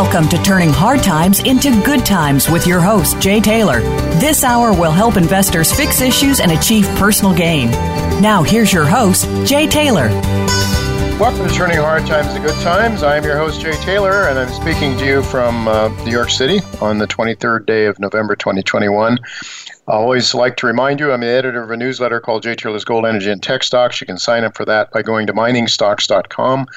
Welcome to Turning Hard Times into Good Times with your host, Jay Taylor. This hour will help investors fix issues and achieve personal gain. Now, here's your host, Jay Taylor. Welcome to Turning Hard Times to Good Times. I am your host, Jay Taylor, and I'm speaking to you from uh, New York City on the 23rd day of November 2021. I always like to remind you I'm the editor of a newsletter called Jay Taylor's Gold, Energy, and Tech Stocks. You can sign up for that by going to miningstocks.com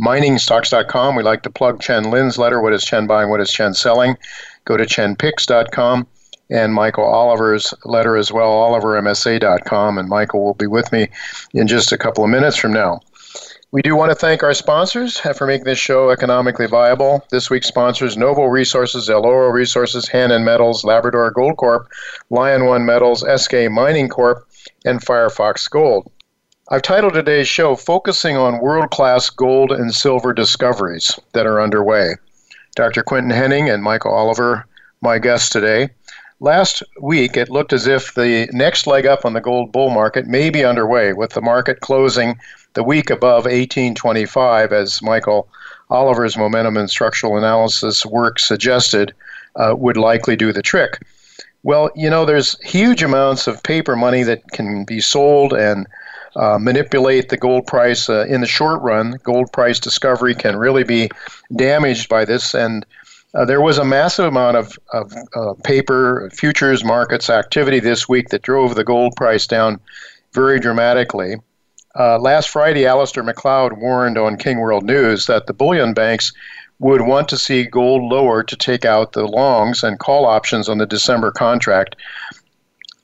miningstocks.com. We like to plug Chen Lin's letter, What is Chen Buying, What is Chen Selling? Go to chenpicks.com and Michael Oliver's letter as well, olivermsa.com. And Michael will be with me in just a couple of minutes from now. We do want to thank our sponsors for making this show economically viable. This week's sponsors Novo Resources, Eloro Resources, Hannan Metals, Labrador Gold Corp, Lion One Metals, Eskay Mining Corp, and Firefox Gold. I've titled today's show Focusing on World Class Gold and Silver Discoveries that are underway. Dr. Quinton Hennigh and Michael Oliver, my guests today. Last week, it looked as if the next leg up on the gold bull market may be underway, with the market closing the week above 1825, as Michael Oliver's momentum and structural analysis work suggested uh, would likely do the trick. Well, you know, there's huge amounts of paper money that can be sold and uh, manipulate the gold price uh, in the short run. Gold price discovery can really be damaged by this. And uh, there was a massive amount of, of uh, paper futures markets activity this week that drove the gold price down very dramatically. Uh, last Friday, Alasdair Macleod warned on King World News that the bullion banks would want to see gold lower to take out the longs and call options on the December contract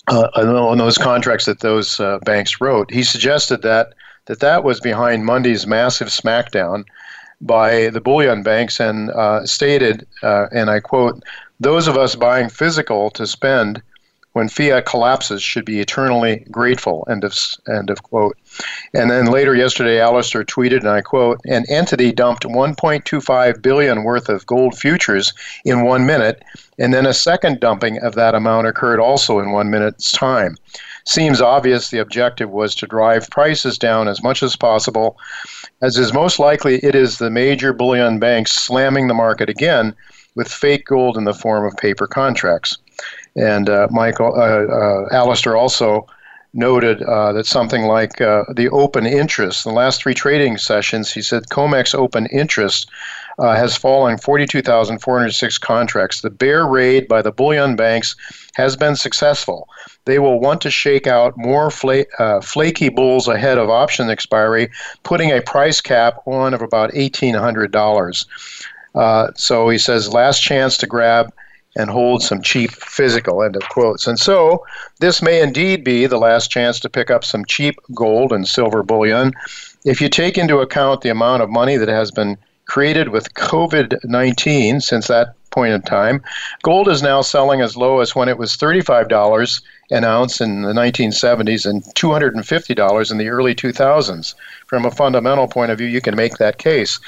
uh, on those contracts that those uh, banks wrote. He suggested that that that was behind Monday's massive smackdown by the bullion banks and uh, stated, uh, and I quote, "Those of us buying physical to spend." When fiat collapses, should be eternally grateful. End of end of quote. And then later yesterday, Alasdair tweeted, and I quote, "An entity dumped 1.25 billion worth of gold futures in one minute, and then a second dumping of that amount occurred also in one minute's time. Seems obvious the objective was to drive prices down as much as possible. As is most likely, it is the major bullion banks slamming the market again with fake gold in the form of paper contracts. And uh, Michael uh, uh, Alasdair also noted uh, that something like uh, the open interest, the last three trading sessions, he said COMEX open interest uh, has fallen 42,406 contracts. The bear raid by the bullion banks has been successful. They will want to shake out more fla- uh, flaky bulls ahead of option expiry, putting a price cap on of about $1,800. Uh, so he says, last chance to grab and hold some cheap physical, end of quotes. And so this may indeed be the last chance to pick up some cheap gold and silver bullion. If you take into account the amount of money that has been created with COVID 19 since that point in time. Gold is now selling as low as when it was $35 an ounce in the 1970s and $250 in the early 2000s. From a fundamental point of view, you can make that case.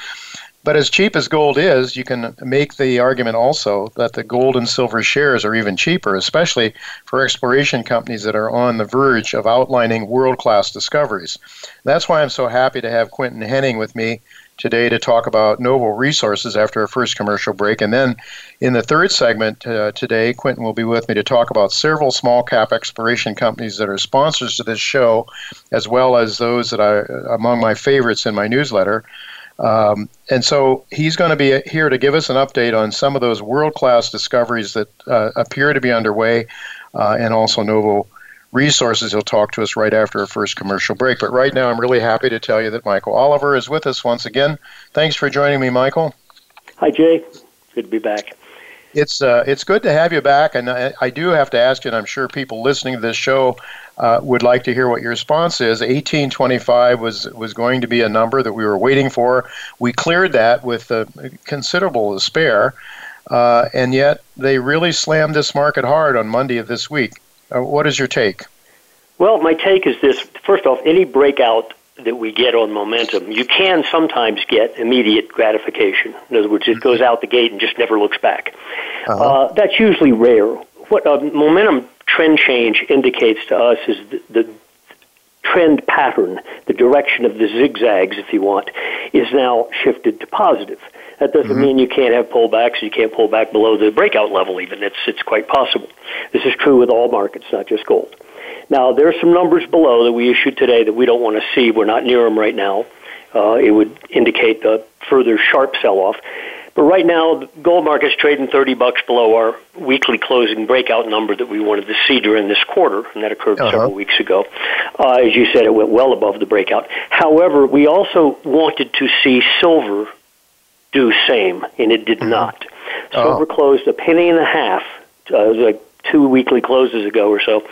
But as cheap as gold is, you can make the argument also that the gold and silver shares are even cheaper, especially for exploration companies that are on the verge of outlining world class discoveries. That's why I'm so happy to have Quinton Hennigh with me today to talk about Novo Resources after our first commercial break. And then in the third segment uh, today, Quinton will be with me to talk about several small cap exploration companies that are sponsors to this show, as well as those that are among my favorites in my newsletter. Um, and so he's going to be here to give us an update on some of those world class discoveries that uh, appear to be underway, uh, and also Novo resources. He'll talk to us right after our first commercial break. But right now, I'm really happy to tell you that Michael Oliver is with us once again. Thanks for joining me, Michael. Hi, Jay. Good to be back. It's uh, it's good to have you back, and I, I, do have to ask you, and I'm sure people listening to this show uh, would like to hear what your response is. 1825 was was going to be a number that we were waiting for. We cleared that with a considerable despair, uh, and yet they really slammed this market hard on Monday of this week. Uh, what is your take? Well, my take is this: first off, any breakout that we get on momentum, you can sometimes get immediate gratification. In other words, it mm-hmm. goes out the gate and just never looks back. Uh-huh. Uh, that's usually rare. What a momentum trend change indicates to us is the, the trend pattern, the direction of the zigzags, if you want, is now shifted to positive. That doesn't mm-hmm. mean you can't have pullbacks. You can't pull back below the breakout level. Even it's it's quite possible. This is true with all markets, not just gold. Now, there are some numbers below that we issued today that we don't want to see. We're not near them right now. Uh, it would indicate a further sharp sell-off. But right now, the gold market's trading 30 bucks below our weekly closing breakout number that we wanted to see during this quarter, and that occurred uh-huh. several weeks ago. Uh, as you said, it went well above the breakout. However, we also wanted to see silver do same, and it did mm-hmm. not. Silver oh. closed a penny and a half, uh, like two weekly closes ago or so,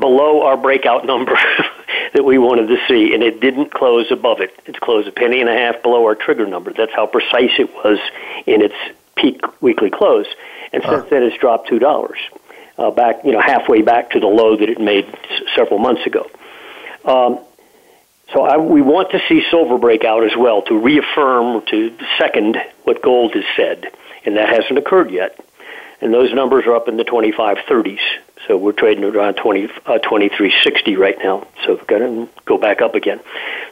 below our breakout number that we wanted to see, and it didn't close above it. It closed a penny and a half below our trigger number. That's how precise it was in its peak weekly close. And since then, it's dropped two dollars, uh, back you know halfway back to the low that it made s- several months ago. Um, so I, we want to see silver break out as well to reaffirm, to second what gold has said, and that hasn't occurred yet. And those numbers are up in the 2530s. So we're trading around 20, uh, 2360 right now. So we're going to go back up again.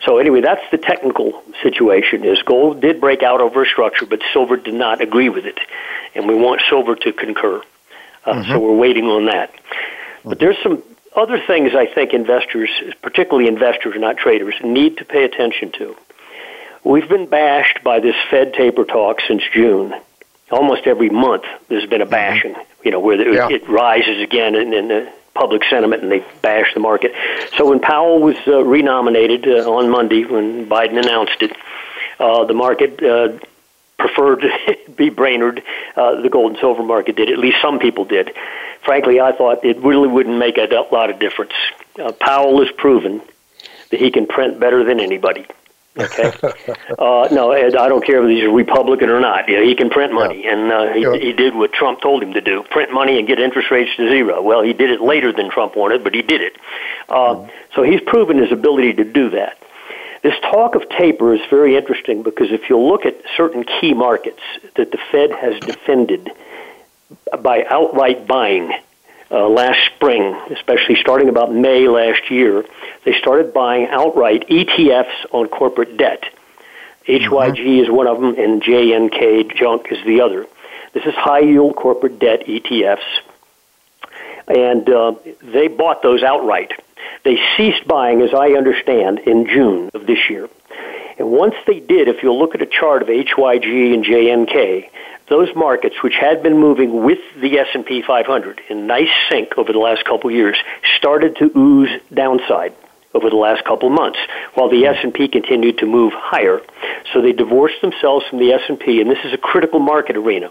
So anyway, that's the technical situation. Is gold did break out over a structure, but silver did not agree with it, and we want silver to concur. Uh, mm-hmm. So we're waiting on that. But there's some other things I think investors, particularly investors, not traders, need to pay attention to. We've been bashed by this Fed taper talk since June. Almost every month, there's been a mm-hmm. You know, where the, yeah. it rises again in, in the public sentiment, and they bash the market. So when Powell was uh, renominated uh, on Monday, when Biden announced it, uh, the market uh, preferred to be Brainard. Uh, the gold and silver market did. At least some people did. Frankly, I thought it really wouldn't make a lot of difference. Uh, Powell has proven that he can print better than anybody. Okay. uh, no, Ed, I don't care if he's a Republican or not. Yeah, he can print money, yeah. and uh, he, yeah. he did what Trump told him to do: print money and get interest rates to zero. Well, he did it later than Trump wanted, but he did it. Uh, mm-hmm. So he's proven his ability to do that. This talk of taper is very interesting because if you look at certain key markets that the Fed has defended by outright buying uh, last spring, especially starting about May last year, they started buying outright ETFs on corporate debt. HYG mm-hmm. is one of them, and JNK Junk is the other. This is high yield corporate debt ETFs, and uh, they bought those outright. They ceased buying, as I understand, in June of this year. And once they did, if you'll look at a chart of HYG and JNK, those markets which had been moving with the S&P 500 in nice sync over the last couple years started to ooze downside over the last couple months while the S&P continued to move higher. So they divorced themselves from the S&P and this is a critical market arena.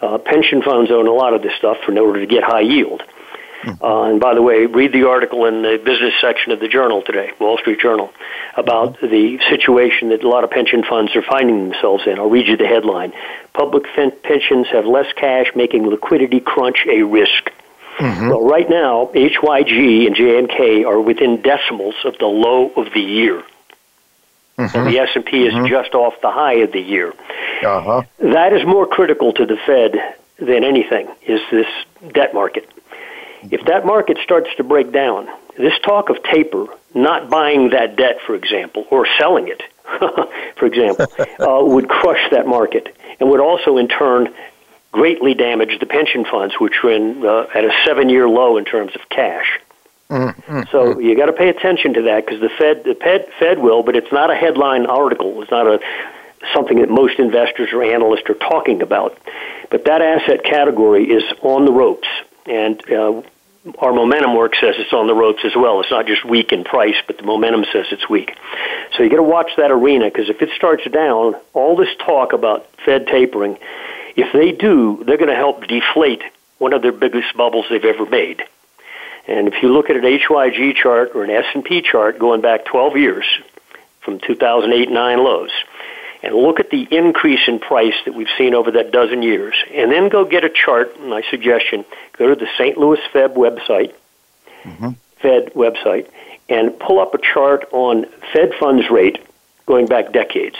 Uh, pension funds own a lot of this stuff in order to get high yield. Uh, and by the way, read the article in the business section of the Journal today, Wall Street Journal, about the situation that a lot of pension funds are finding themselves in. I'll read you the headline. Public pensions have less cash, making liquidity crunch a risk. Mm-hmm. Well, right now, HYG and JNK are within decimals of the low of the year. Mm-hmm. And the S&P is mm-hmm. just off the high of the year. Uh-huh. That is more critical to the Fed than anything, is this debt market. If that market starts to break down, this talk of taper, not buying that debt, for example, or selling it, for example, uh, would crush that market and would also, in turn, greatly damage the pension funds, which are in, uh, at a seven-year low in terms of cash. Mm-hmm. So you got to pay attention to that because the Fed, the Fed, Fed will, but it's not a headline article. It's not a something that most investors or analysts are talking about. But that asset category is on the ropes, and uh, our momentum work says it's on the ropes as well. It's not just weak in price, but the momentum says it's weak. So you got to watch that arena because if it starts down, all this talk about Fed tapering, if they do, they're going to help deflate one of their biggest bubbles they've ever made. And if you look at an HYG chart or an S&P chart going back 12 years from 2008 9 lows, and look at the increase in price that we've seen over that dozen years, and then go get a chart. My suggestion: go to the St. Louis Fed website, mm-hmm. Fed website, and pull up a chart on Fed funds rate going back decades.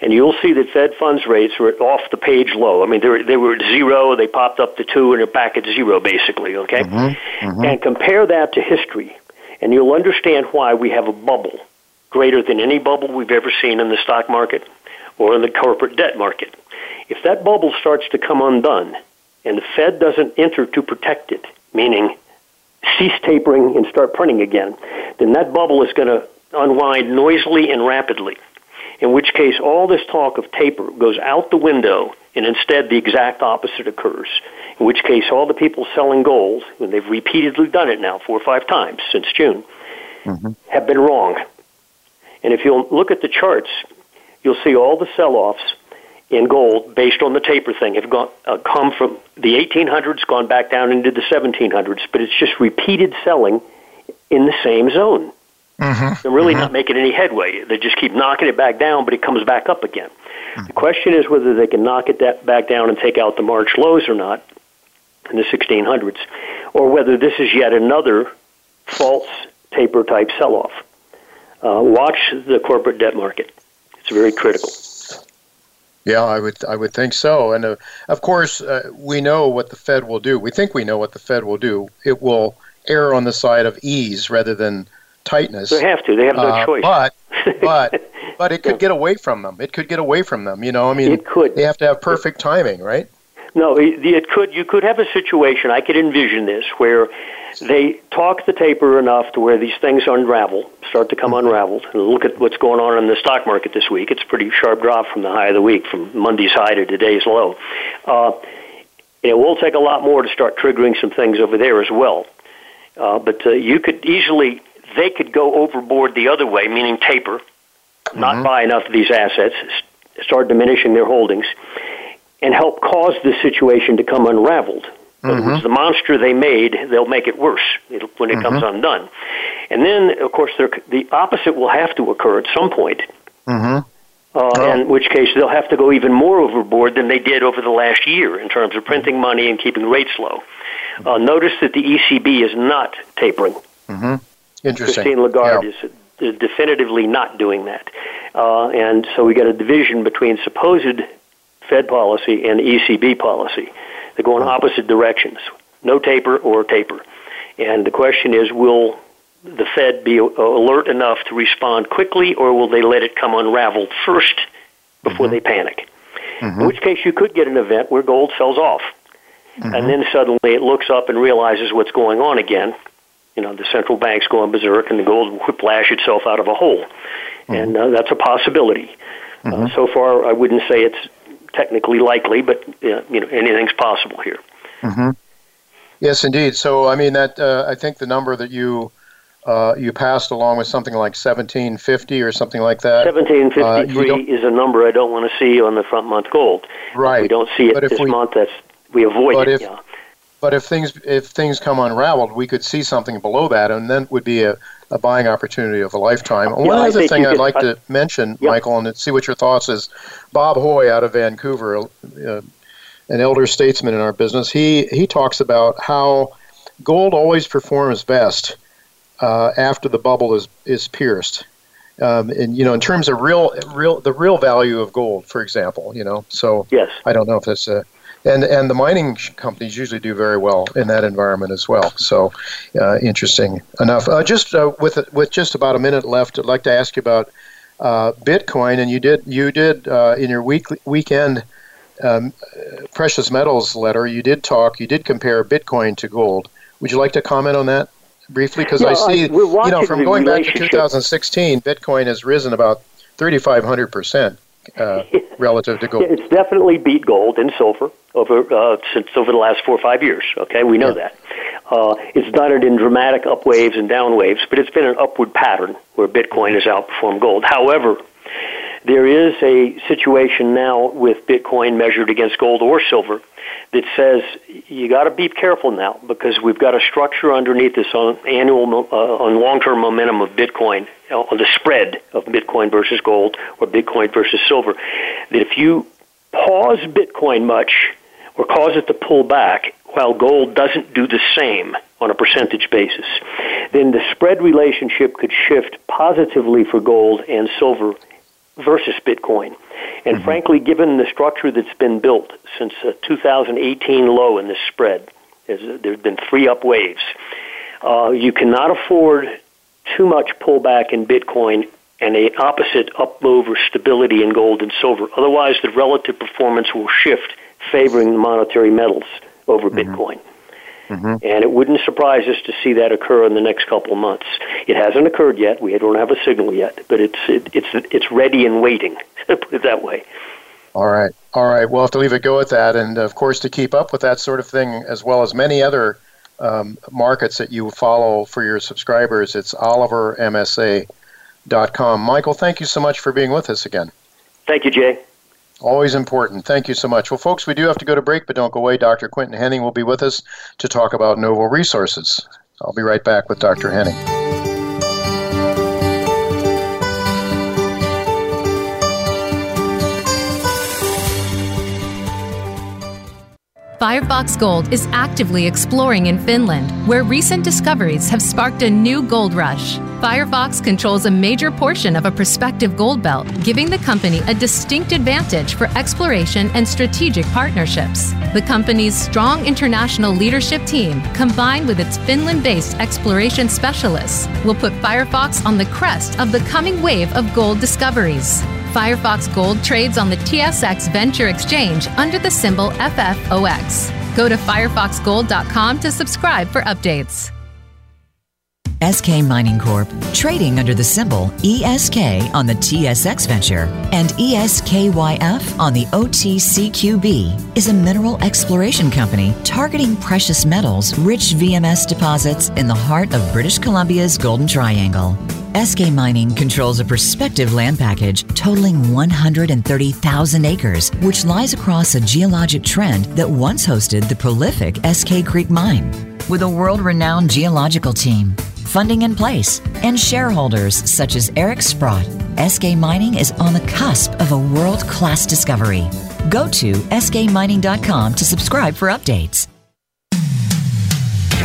And you'll see that Fed funds rates were off the page low. I mean, they were, they were at zero, they popped up to two, and they're back at zero, basically, okay? Mm-hmm. Mm-hmm. And compare that to history, and you'll understand why we have a bubble greater than any bubble we've ever seen in the stock market or in the corporate debt market. If that bubble starts to come undone and the Fed doesn't enter to protect it, meaning cease tapering and start printing again, then that bubble is going to unwind noisily and rapidly. In which case, all this talk of taper goes out the window, and instead the exact opposite occurs. In which case, all the people selling gold, and they've repeatedly done it now four or five times since June, mm-hmm. have been wrong. And if you'll look at the charts, you'll see all the sell-offs in gold based on the taper thing have gone uh, come from the 1800s, gone back down into the 1700s, but it's just repeated selling in the same zone. Mm-hmm. They're really mm-hmm. not making any headway. They just keep knocking it back down, but it comes back up again. Mm-hmm. The question is whether they can knock it that back down and take out the March lows or not in the 1600s, or whether this is yet another false taper type sell-off. Uh, watch the corporate debt market. It's very critical. Yeah, I would I would think so. And uh, of course, uh, we know what the Fed will do. We think we know what the Fed will do. It will err on the side of ease rather than tightness. They have to. They have no uh, choice. But but but it could get away from them. It could get away from them. You know, I mean, it could. They have to have perfect timing, right? No, it could. You could have a situation. I could envision this where they talk the taper enough to where these things unravel, start to come mm-hmm. unraveled. And look at what's going on in the stock market this week. It's a pretty sharp drop from the high of the week, from Monday's high to today's low. Uh, it will take a lot more to start triggering some things over there as well. Uh, but uh, you could easily, they could go overboard the other way, meaning taper, mm-hmm. not buy enough of these assets, start diminishing their holdings, and help cause the situation to come unraveled Mm-hmm. the monster they made, they'll make it worse when it mm-hmm. comes undone. And then, of course, the opposite will have to occur at some point. Mm-hmm. Uh, oh. In which case, they'll have to go even more overboard than they did over the last year in terms of printing money and keeping rates low. Uh, notice that the ECB is not tapering. Mm-hmm. Interesting. Christine Lagarde yeah. is definitively not doing that. Uh, and so we got a division between supposed Fed policy and ECB policy. They go in opposite directions, no taper or taper. And the question is, will the Fed be alert enough to respond quickly, or will they let it come unraveled first before mm-hmm. they panic? Mm-hmm. In which case, you could get an event where gold sells off, mm-hmm. and then suddenly it looks up and realizes what's going on again. You know, the central bank's going berserk, and the gold whiplash itself out of a hole, mm-hmm. and uh, that's a possibility. Uh, mm-hmm. so far, I wouldn't say it's technically likely, but uh, you know anything's possible here. Mm-hmm. Yes, indeed. So I mean that uh, I think the number that you uh, you passed along was something like 1750 or something like that. 1753 uh, is a number I don't want to see on the front month gold. Right. If we don't see it this we, month. That's we avoid but it. If, yeah. But if things if things come unraveled, we could see something below that, and then would be a, a buying opportunity of a lifetime. Yeah, One other thing I'd like to mention, Michael, and see what your thoughts is. Bob Hoye out of Vancouver, uh, an elder statesman in our business, he he talks about how gold always performs best uh, after the bubble is is pierced. Um, and you know, in terms of real, real, the real value of gold, for example, you know. So yes, I don't know if that's a and and the mining companies usually do very well in that environment as well. So, uh, interesting enough. Uh, just uh, with with just about a minute left, I'd like to ask you about uh, Bitcoin. And you did you did uh, in your week weekend um, precious metals letter. You did talk. You did compare Bitcoin to gold. Would you like to comment on that briefly? Because I see, you know, from going back to 2016, Bitcoin has risen about 3,500 percent uh, relative to gold. It's definitely beat gold and silver over uh, since over the last four or five years. Okay, we know yeah. that. Uh, it's it in dramatic up waves and down waves, but it's been an upward pattern where Bitcoin has outperformed gold. However, there is a situation now with Bitcoin measured against gold or silver that says you got to be careful now because we've got a structure underneath this on annual uh, on long-term momentum of Bitcoin on the spread of Bitcoin versus gold or Bitcoin versus silver that if you pause Bitcoin much or cause it to pull back while gold doesn't do the same on a percentage basis, then the spread relationship could shift positively for gold and silver versus Bitcoin. And mm-hmm. frankly, given the structure that's been built since a 2018 low in this spread, there have been three up waves. Uh, you cannot afford too much pullback in Bitcoin and a opposite up move or stability in gold and silver. Otherwise, the relative performance will shift favoring the monetary metals over mm-hmm. Bitcoin. Mm-hmm. And it wouldn't surprise us to see that occur in the next couple of months. It hasn't occurred yet. We don't have a signal yet, but it's it, it's it's ready and waiting. put it that way. All right, all right. We'll have to leave it go at that, and of course, to keep up with that sort of thing, as well as many other um, markets that you follow for your subscribers, it's OliverMSA.com. Michael, thank you so much for being with us again. Thank you, Jay. Always important. Thank you so much. Well, folks, we do have to go to break, but don't go away. Dr. Quinton Hennigh will be with us to talk about Novo Resources. I'll be right back with Dr. Hennigh. Firefox Gold is actively exploring in Finland, where recent discoveries have sparked a new gold rush. Firefox controls a major portion of a prospective gold belt, giving the company a distinct advantage for exploration and strategic partnerships. The company's strong international leadership team, combined with its Finland based exploration specialists, will put Firefox on the crest of the coming wave of gold discoveries. Firefox Gold trades on the TSX Venture Exchange under the symbol FFOX. Go to firefoxgold.com to subscribe for updates. Eskay Mining Corp, trading under the symbol ESK on the TSX Venture and ESKYF on the OTCQB, is a mineral exploration company targeting precious metals rich VMS deposits in the heart of British Columbia's Golden Triangle. Eskay Mining controls a prospective land package totaling 130,000 acres, which lies across a geologic trend that once hosted the prolific Eskay Creek mine. With a world renowned geological team, funding in place, and shareholders such as Eric Sprott, Eskay Mining is on the cusp of a world class discovery. Go to eskaymining.com to subscribe for updates.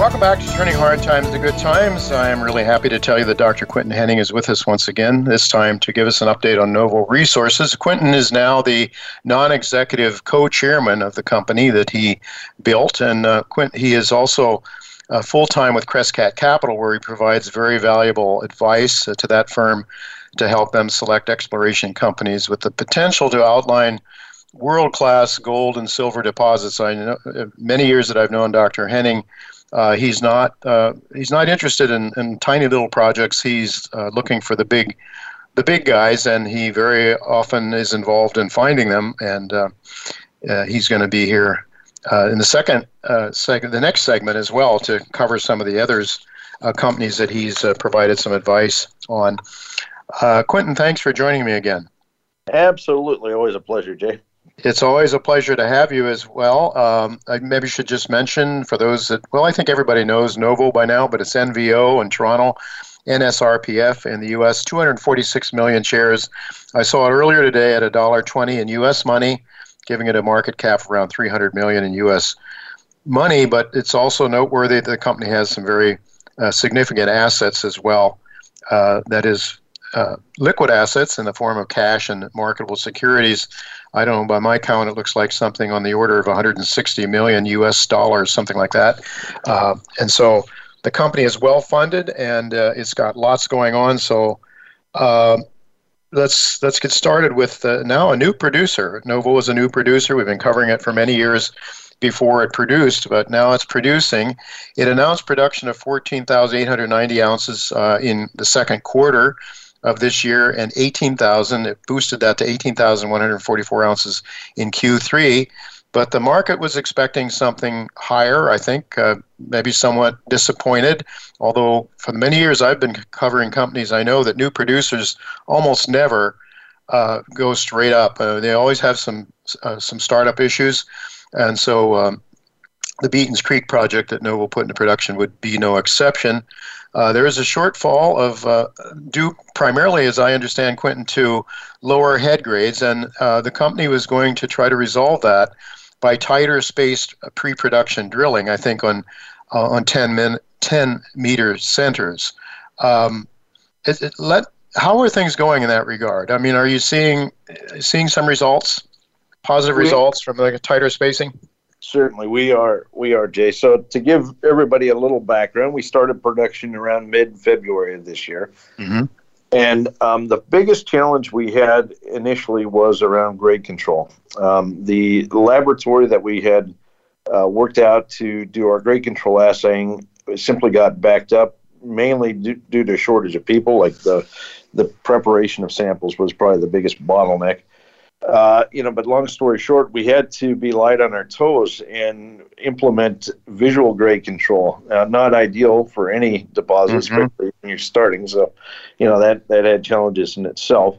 Welcome back to Turning Hard Times to Good Times. I am really happy to tell you that Dr. Quinton Hennigh is with us once again, this time to give us an update on Novo Resources. Quentin is now the non executive co chairman of the company that he built, and uh, Quint, he is also uh, full time with Crescat Capital, where he provides very valuable advice uh, to that firm to help them select exploration companies with the potential to outline world class gold and silver deposits. I know uh, many years that I've known Dr. Hennigh uh, he's not uh, he's not interested in, in tiny little projects. He's uh, looking for the big the big guys, and he very often is involved in finding them. And uh, uh, he's going to be here uh, in the second segment, the next segment as well, to cover some of the others companies that he's provided some advice on. Quinton, thanks for joining me again. Absolutely, always a pleasure, Jay. It's always a pleasure to have you as well. Um, I maybe should just mention for those that, well, I think everybody knows Novo by now, but it's NVO in Toronto. NSRPF in the U.S. 246 million shares. I saw it earlier today at $1.20 in U.S. money, giving it a market cap around 300 million in U.S. money. But it's also noteworthy that the company has some very uh, significant assets as well. Uh, that is uh, liquid assets in the form of cash and marketable securities. I don't know, by my count, it looks like something on the order of 160 million US dollars, something like that. Uh, and so the company is well funded and uh, it's got lots going on. So uh, let's let's get started with uh, now a new producer. Novo is a new producer. We've been covering it for many years before it produced, but now it's producing. It announced production of 14,890 ounces uh, in the second quarter of this year and 18,000. It boosted that to 18,144 ounces in Q3. But the market was expecting something higher, I think, uh, maybe somewhat disappointed. Although, for many years I've been covering companies, I know that new producers almost never uh, go straight up. Uh, they always have some uh, some startup issues. And so um, the Beaton's Creek project that Novo put into production would be no exception. Uh, there is a shortfall of uh, due primarily, as I understand, Quinton, to lower head grades, and uh, the company was going to try to resolve that by tighter spaced pre-production drilling. I think on uh, on 10, min, 10 meter centers. Um, it, it let how are things going in that regard? I mean, are you seeing seeing some results, positive results from like a tighter spacing? Certainly, we are. We are, Jay. So, to give everybody a little background, we started production around mid-February of this year, mm-hmm. and um, the biggest challenge we had initially was around grade control. Um, the laboratory that we had uh, worked out to do our grade control assaying simply got backed up, mainly due, due to shortage of people. Like the the preparation of samples was probably the biggest bottleneck. Uh, you know, but long story short, we had to be light on our toes and implement visual grade control. Uh, not ideal for any deposit, mm-hmm. especially when you're starting. So, you know, that that had challenges in itself.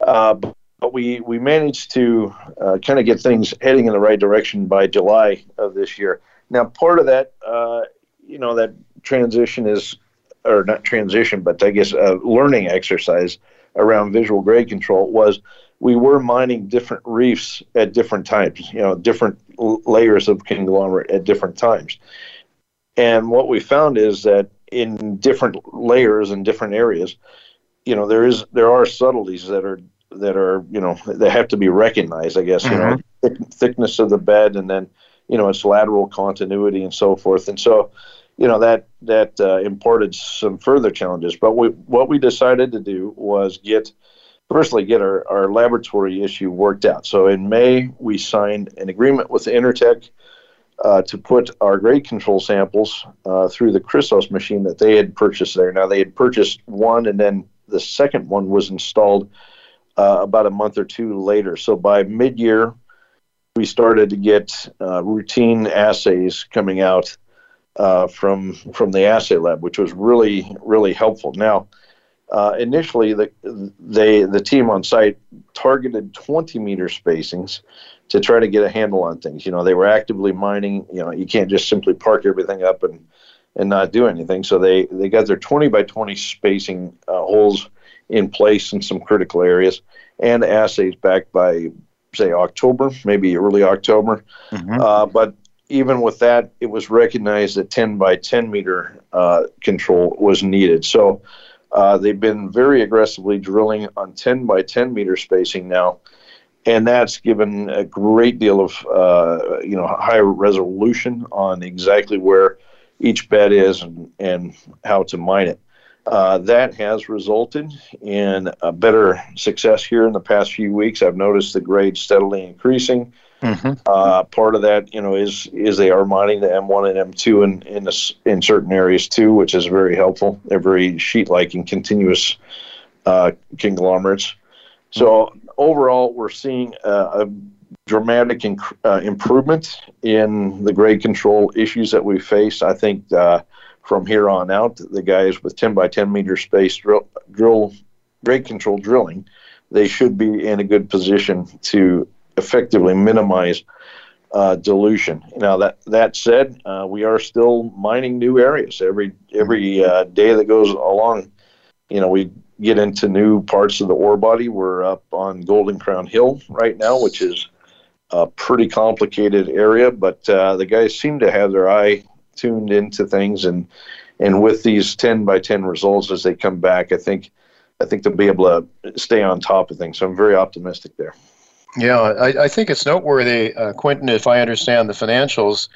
Uh, but, but we we managed to uh, kind of get things heading in the right direction by July of this year. Now, part of that, uh, you know, that transition is, or not transition, but I guess a learning exercise around visual grade control was we were mining different reefs at different times, you know, different layers of conglomerate at different times. And what we found is that in different layers and different areas, you know, there is there are subtleties that are that are you know that have to be recognized. I guess mm-hmm. you know mm-hmm. thick, thickness of the bed, and then you know its lateral continuity and so forth. And so, you know that that uh, imported some further challenges. But we, what we decided to do was get firstly get our, our laboratory issue worked out. So in May, we signed an agreement with Intertek uh, to put our grade control samples uh, through the Chrysos machine that they had purchased there. Now, they had purchased one, and then the second one was installed uh, about a month or two later. So by mid year, we started to get uh, routine assays coming out uh, from from the assay lab, which was really really helpful. Now, uh, initially, the they the team on site targeted 20 meter spacings to try to get a handle on things. You know, they were actively mining. You know, you can't just simply park everything up and and not do anything. So they they got their 20 by 20 spacing uh, holes in place in some critical areas and assays back by say October, maybe early October. Mm-hmm. Uh, but even with that, it was recognized that 10 by 10 meter uh, control was needed. So uh, they've been very aggressively drilling on 10 by 10 meter spacing now, and that's given a great deal of uh, you know higher resolution on exactly where each bed is and, and how to mine it. Uh, that has resulted in a better success here in the past few weeks. I've noticed the grade steadily increasing. Mm-hmm. Uh, part of that, you know, is is they are mining the M1 and M2 in in, in certain areas too, which is very helpful. They're very sheet-like and continuous uh, conglomerates. So overall, we're seeing a, a dramatic inc- uh, improvement in the grade control issues that we face. I think uh, from here on out, the guys with 10 by 10 meter space drill, drill grade control drilling, they should be in a good position to effectively minimize uh, dilution. Now that that said, uh, we are still mining new areas every every uh, day that goes along. You know, we get into new parts of the ore body. We're up on Golden Crown Hill right now, which is a pretty complicated area, but uh, the guys seem to have their eye tuned into things, and and with these ten by ten results as they come back, I think I think they'll be able to stay on top of things. So I'm very optimistic there. Yeah, I, I think it's noteworthy, uh, Quinton. If I understand the financials,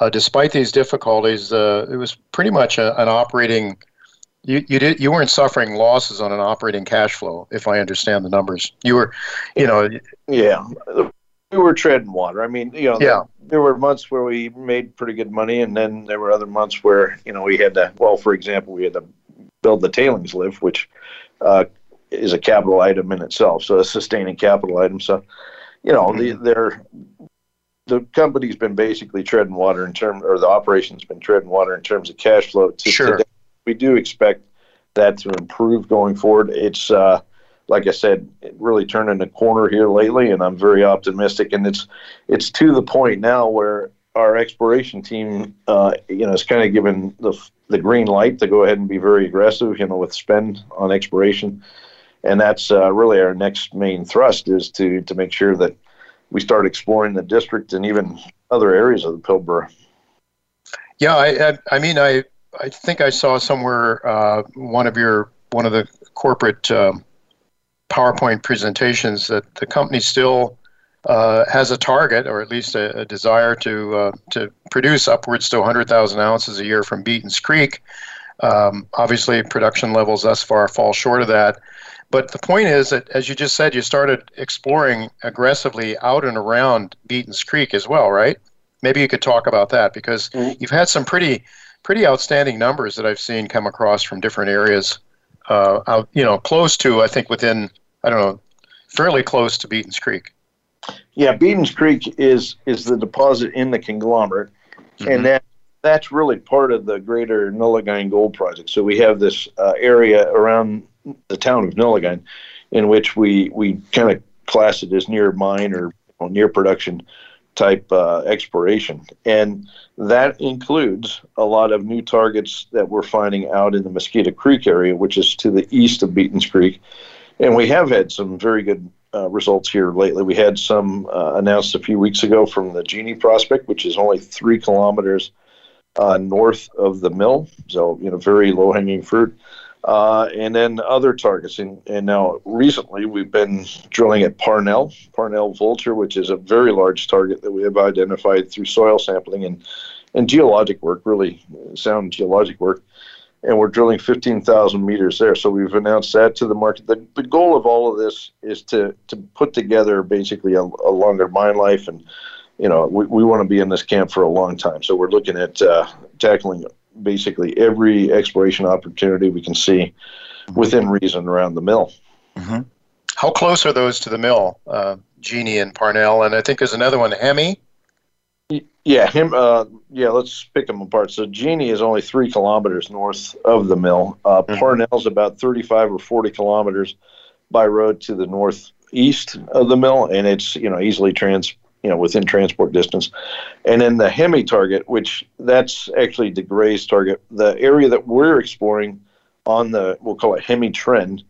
uh, despite these difficulties, uh, it was pretty much a, an operating. You you did you weren't suffering losses on an operating cash flow, if I understand the numbers. You were, you know. Yeah, we were treading water. I mean, you know, yeah. there were months where we made pretty good money, and then there were other months where you know we had to. Well, for example, we had to build the tailings lift, which uh, is a capital item in itself, so a sustaining capital item. So, you know, mm-hmm. the they're the company's been basically treading water in terms, or the operation's been treading water in terms of cash flow. To sure. Today. We do expect that to improve going forward. It's uh, like I said, really turning a corner here lately, and I'm very optimistic. And it's it's to the point now where our exploration team, uh, you know, is kind of given the the green light to go ahead and be very aggressive, you know, with spend on exploration, and that's uh, really our next main thrust is to to make sure that we start exploring the district and even other areas of the Pilbara. Yeah, I, I, I mean, I I think I saw somewhere uh, one of your one of the corporate um, PowerPoint presentations that the company still uh, has a target, or at least a, a desire to uh, to produce upwards to 100,000 ounces a year from Beaton's Creek. Um, obviously, production levels thus far fall short of that. But the point is that, as you just said, you started exploring aggressively out and around Beaton's Creek as well, right? Maybe you could talk about that because mm-hmm. you've had some pretty pretty outstanding numbers that I've seen come across from different areas. Uh, out, you know, close to I think within I don't know, fairly close to Beaton's Creek. Yeah, Beaton's Creek is is the deposit in the conglomerate, mm-hmm. and that that's really part of the greater Nullagine Gold Project. So we have this uh, area around the town of Nullagine, in which we we kind of class it as near mine or near production type uh, exploration, and that includes a lot of new targets that we're finding out in the Mosquito Creek area, which is to the east of Beaton's Creek, and we have had some very good uh, results here lately. We had some uh, announced a few weeks ago from the Genie prospect, which is only three kilometers uh, north of the mill. So, you know, very low hanging fruit. Uh, and then other targets. And, and now recently we've been drilling at Parnell, Parnell Vulture, which is a very large target that we have identified through soil sampling and, and geologic work, really sound geologic work and we're drilling 15,000 meters there. So we've announced that to the market. The, the goal of all of this is to, to put together basically a, a longer mine life. And, you know, we, we want to be in this camp for a long time. So we're looking at uh, tackling basically every exploration opportunity we can see within reason around the mill. Mm-hmm. How close are those to the mill, uh, Genie and Parnell? And I think there's another one, Hemi. Yeah, him. Uh, yeah, let's pick them apart. So Genie is only three kilometers north of the mill. Uh, mm-hmm. Parnell's about thirty-five or forty kilometers by road to the northeast of the mill, and it's you know easily trans you know within transport distance. And then the Hemi target, which that's actually De Grey's target, the area that we're exploring on the we'll call it Hemi Trend.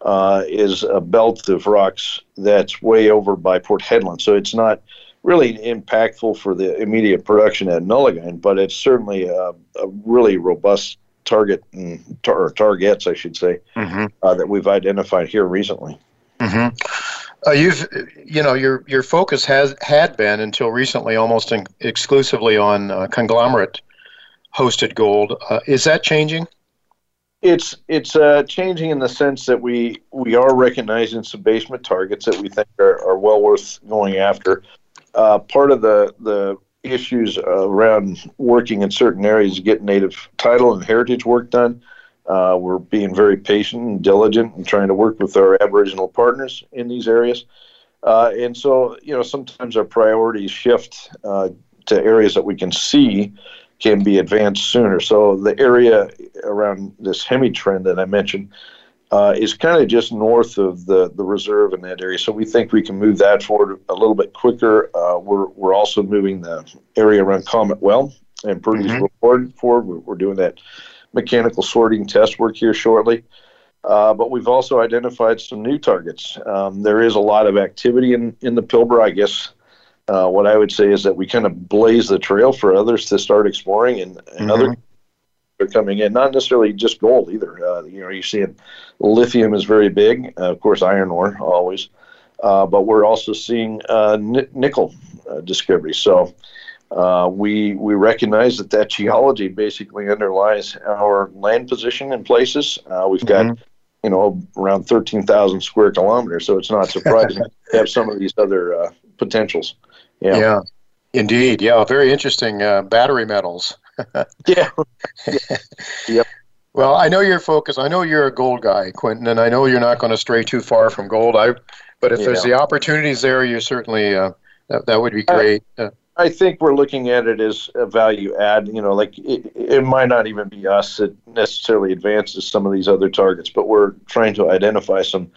Uh, is a belt of rocks that's way over by Port Hedland. So it's not really impactful for the immediate production at Nullagine, but it's certainly a, a really robust target and tar- targets, I should say, mm-hmm. uh, that we've identified here recently. Mm-hmm. Uh, you've, you know, your your focus has had been until recently almost in, exclusively on uh, conglomerate hosted gold. Uh, is that changing? It's it's uh, changing in the sense that we we are recognizing some basement targets that we think are, are well worth going after uh, part of the the issues around working in certain areas, get native title and heritage work done. Uh, we're being very patient and diligent and trying to work with our Aboriginal partners in these areas. Uh, and so, you know, sometimes our priorities shift uh, to areas that we can see can be advanced sooner. So the area around this hemi trend that I mentioned uh, is kind of just north of the, the reserve in that area. So we think we can move that forward a little bit quicker. Uh, we're, we're also moving the area around Comet Well and Purdy's mm-hmm. Reward forward. We're, we're, doing that mechanical sorting test work here shortly. Uh, but we've also identified some new targets. Um, there is a lot of activity in, in the Pilbara. I guess uh, what I would say is that we kind of blaze the trail for others to start exploring, and, and mm-hmm. other are coming in. Not necessarily just gold either. Uh, you know, you see it. Lithium is very big. Uh, of course, iron ore always, uh, but we're also seeing uh, nickel uh, discovery. So. Uh, we we recognize that that geology basically underlies our land position in places. we've got mm-hmm. you know around thirteen thousand square kilometers, so it's not surprising to have some of these other potentials. Yeah. yeah. Indeed, yeah, very interesting. battery metals. yeah. yep. Well, I know you're focused. I know you're a gold guy, Quinton, and I know you're not going to stray too far from gold. I, but if yeah. there's the opportunities there, you certainly uh, that, that would be great. I, think we're looking at it as a value add. You know, like it, it might not even be us that necessarily advances some of these other targets, but we're trying to identify some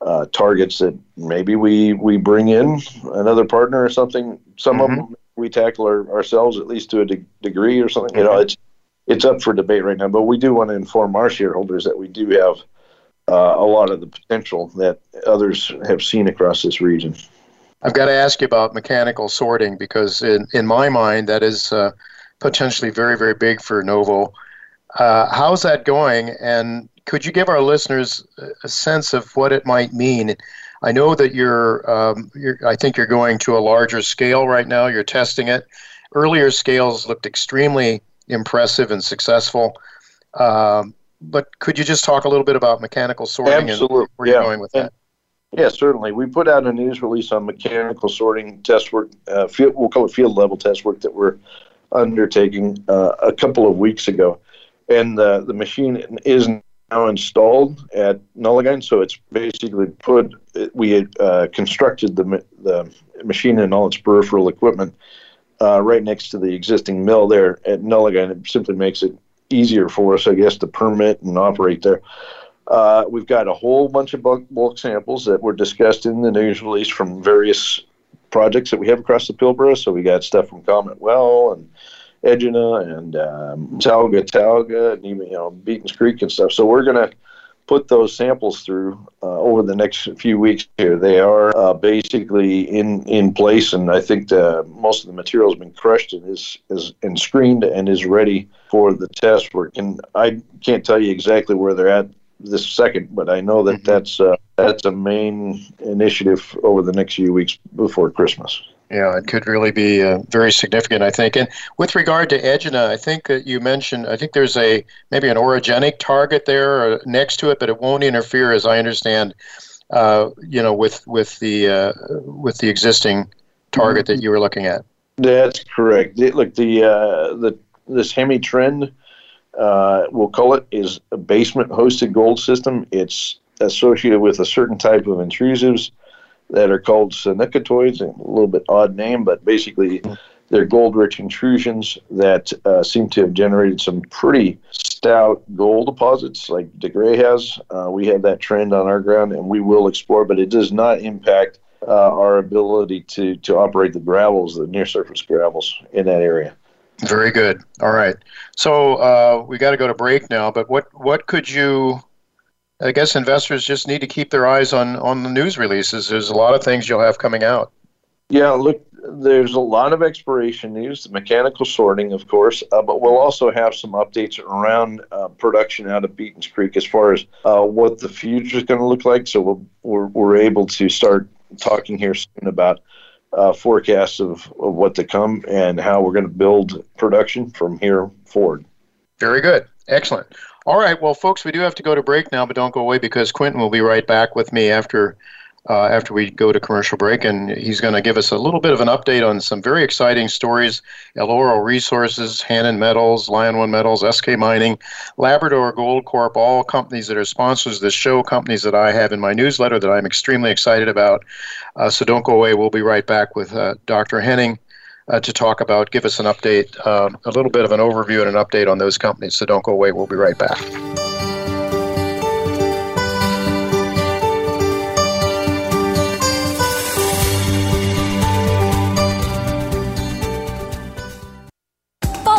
uh, targets that maybe we we bring in another partner or something. Some mm-hmm. of them we tackle our, ourselves at least to a de- degree or something. You know, it's it's up for debate right now, but we do want to inform our shareholders that we do have uh, a lot of the potential that others have seen across this region. I've got to ask you about mechanical sorting because, in, in my mind, that is uh, potentially very, very big for Novo. Uh, how's that going? And could you give our listeners a sense of what it might mean I know that you're, um, you're, I think you're going to a larger scale right now. You're testing it. Earlier scales looked extremely impressive and successful. Um, but could you just talk a little bit about mechanical sorting Absolutely. and where yeah. you're going with that? Yeah, certainly. We put out a news release on mechanical sorting test work. Uh, field, we'll call it field level test work that we're undertaking uh, a couple of weeks ago, and uh, the machine is now installed at Nullagine. So it's basically put, we had uh, constructed the, the machine and all its peripheral equipment uh, right next to the existing mill there at Nullagine. It simply makes it easier for us, I guess, to permit and operate there. Uh, we've got a whole bunch of bulk, bulk, samples that were discussed in the news release from various projects that we have across the Pilbara. So we got stuff from Comet Well and Egina and um, Talga Talga and even you know Beatons Creek and stuff. So we're gonna put those samples through uh, over the next few weeks here. They are uh, basically in in place, and I think the, most of the material has been crushed and is is and screened and is ready for the test work. And I can't tell you exactly where they're at this second, but I know that mm-hmm. that's uh, that's a main initiative over the next few weeks before Christmas. Yeah, it could really be uh, very significant, I think. And with regard to Egina, I think that you mentioned, I think there's a maybe an orogenic target there next to it, but it won't interfere, as I understand, uh, you know, with with the uh, with the existing target that you were looking at. That's correct. Look, the uh, the this Hemi trend, uh, we'll call it, is a basement hosted gold system. It's associated with a certain type of intrusives that are called sanukitoids, a little bit odd name, but basically they're gold-rich intrusions that uh, seem to have generated some pretty stout gold deposits, like De Grey has. Uh, we have that trend on our ground, and we will explore, but it does not impact uh, our ability to to operate the gravels, the near-surface gravels in that area. Very good. All right. So uh, we got to go to break now. But what what could you I guess investors just need to keep their eyes on on the news releases. There's a lot of things you'll have coming out. Yeah, look, there's a lot of expiration news, the mechanical sorting, of course, uh, but we'll also have some updates around uh, production out of Beatons Creek as far as uh, what the future is going to look like. So we'll, we're, we're able to start talking here soon about uh, forecasts of, of what to come and how we're going to build production from here forward. Very good. Excellent. All right, well, folks, we do have to go to break now, but don't go away because Quinton will be right back with me after uh, after we go to commercial break, and he's going to give us a little bit of an update on some very exciting stories: Eloro Resources, Hannan Metals, Lion One Metals, Eskay Mining, Labrador Gold Corp, all companies that are sponsors of this show, companies that I have in my newsletter that I'm extremely excited about. Uh, so don't go away. We'll be right back with uh, Dr. Hennigh uh, to talk about, give us an update, uh, a little bit of an overview and an update on those companies. So don't go away. We'll be right back.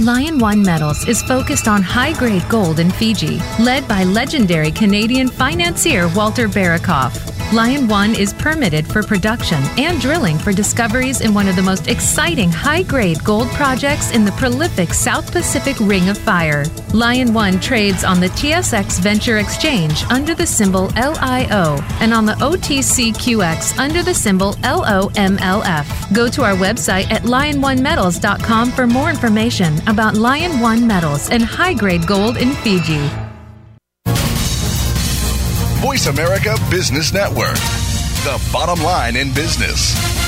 Lion One Metals is focused on high grade gold in Fiji, led by legendary Canadian financier Walter Berukoff. Lion One is permitted for production and drilling for discoveries in one of the most exciting high grade gold projects in the prolific South Pacific Ring of Fire. Lion One trades on the TSX Venture Exchange under the symbol LIO and on the OTCQX under the symbol LOMLF. Go to our website at liononemetals.com for more information about Lion One Metals and high grade gold in Fiji. Voice America Business Network, the bottom line in business.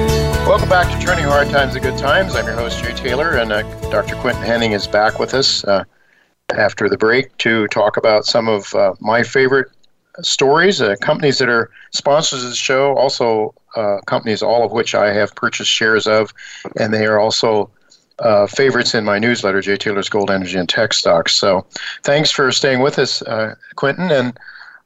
Welcome back to Turning Hard Times to Good Times. I'm your host, Jay Taylor, and uh, Dr. Quinton Hennigh is back with us uh, after the break to talk about some of uh, my favorite stories, uh, companies that are sponsors of the show, also uh, companies all of which I have purchased shares of, and they are also uh, favorites in my newsletter, Jay Taylor's Gold, Energy, and Tech Stocks. So thanks for staying with us, Quinton, and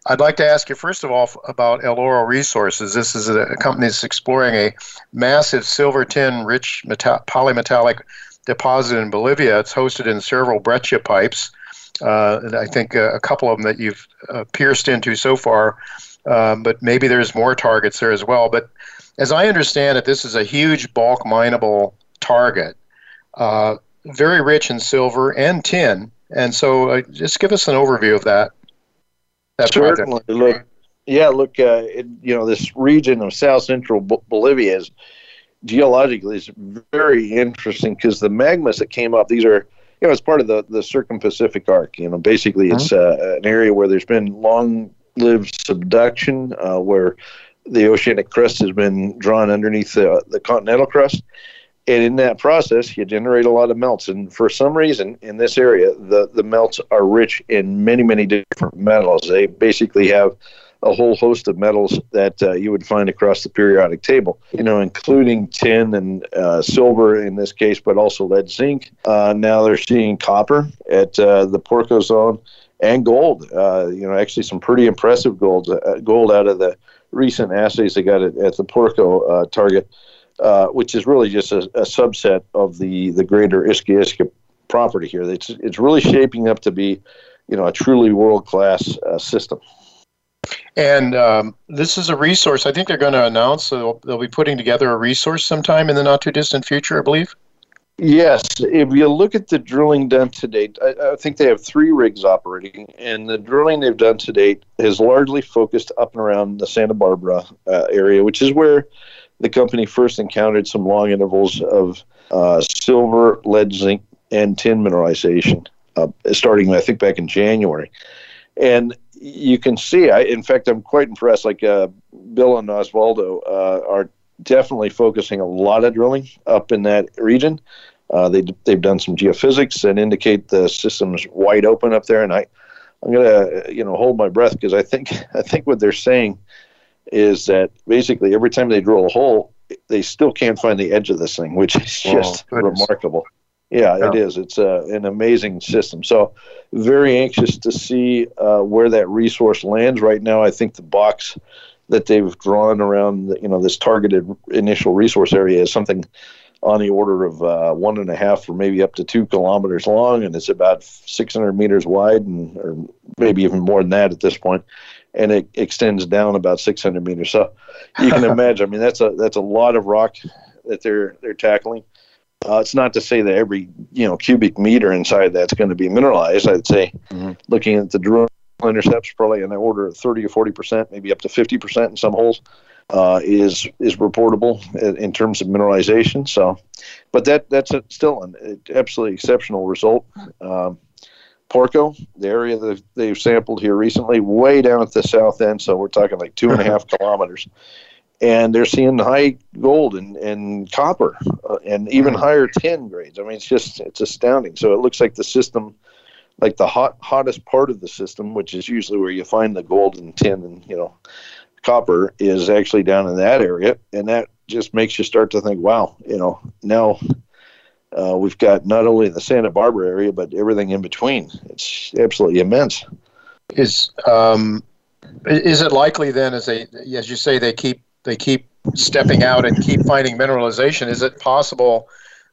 I'd like to ask you first of all about Eloro Resources. This is a company that's exploring a massive silver tin rich meta- polymetallic deposit in Bolivia. It's hosted in several breccia pipes. Uh, I think uh, a couple of them that you've uh, pierced into so far, um, but maybe there's more targets there as well. But as I understand it, this is a huge bulk mineable target, uh, very rich in silver and tin. And so, uh, just give us an overview of that. That's Certainly. Right look, yeah, look, uh, it, you know, this region of south central Bolivia is geologically is very interesting because the magmas that came up, these are, you know, it's part of the, the circum-Pacific arc. You know, basically it's mm-hmm. uh, an area where there's been long-lived subduction, uh, where the oceanic crust has been drawn underneath the, the continental crust and in that process you generate a lot of melts. And for some reason in this area the, the melts are rich in many many different metals. They basically have a whole host of metals that uh, you would find across the periodic table you know including tin and uh, silver in this case but also lead zinc. Uh, now they're seeing copper at uh, the porco zone and gold. Uh, you know actually some pretty impressive gold uh, gold out of the recent assays they got at, at the porco target uh, which is really just a, a, subset of the the greater Iska Iska property here. It's it's really shaping up to be, you know, a truly world class uh, system. And um, this is a resource. I think they're going to announce they'll, they'll be putting together a resource sometime in the not too distant future. I believe. Yes, if you look at the drilling done to date, I, I, think they have three rigs operating, and the drilling they've done to date is largely focused up and around the Santa Barbara uh, area, which is where the company first encountered some long intervals of uh, silver, lead, zinc, and tin mineralization, uh, starting I think back in January, and you can see. I, in fact, I'm quite impressed. Like uh, Bill and Osvaldo uh, are definitely focusing a lot of drilling up in that region. Uh, they they've done some geophysics that indicate the system's wide open up there, and I. I'm gonna, you know, hold my breath because I think I think what they're saying is that basically every time they drill a hole, they still can't find the edge of this thing, which is just oh, remarkable. Yeah, yeah, it is. It's uh, an amazing system. So, very anxious to see uh, where that resource lands. Right now, I think the box that they've drawn around, the, you know, this targeted initial resource area is something on the order of uh, one and a half or maybe up to two kilometers long, and it's about 600 meters wide, and or maybe even more than that at this point and it extends down about 600 meters. So you can imagine. I mean, that's a that's a lot of rock that they're they're tackling. Uh, it's not to say that every you know cubic meter inside that's going to be mineralized. I'd say, mm-hmm. looking at the drill intercepts, probably in the order of 30 or 40 percent, maybe up to 50 percent in some holes. uh, is is reportable in terms of mineralization. So, but that that's a, still an absolutely exceptional result. Um, Porco, the area that they've sampled here recently, way down at the south end, so we're talking like two and a half kilometers, and they're seeing high gold and, and copper, uh, and even mm. higher tin grades. I mean, it's just it's astounding. So it looks like the system, like the hot hottest part of the system, which is usually where you find the gold and tin and you know copper is actually down in that area, and that just makes you start to think, wow, you know, now uh, we've got not only the Santa Barbara area, but everything in between. It's absolutely immense. Is um, is it likely then, as they, as you say, they keep they keep stepping out and keep finding mineralization? Is it possible?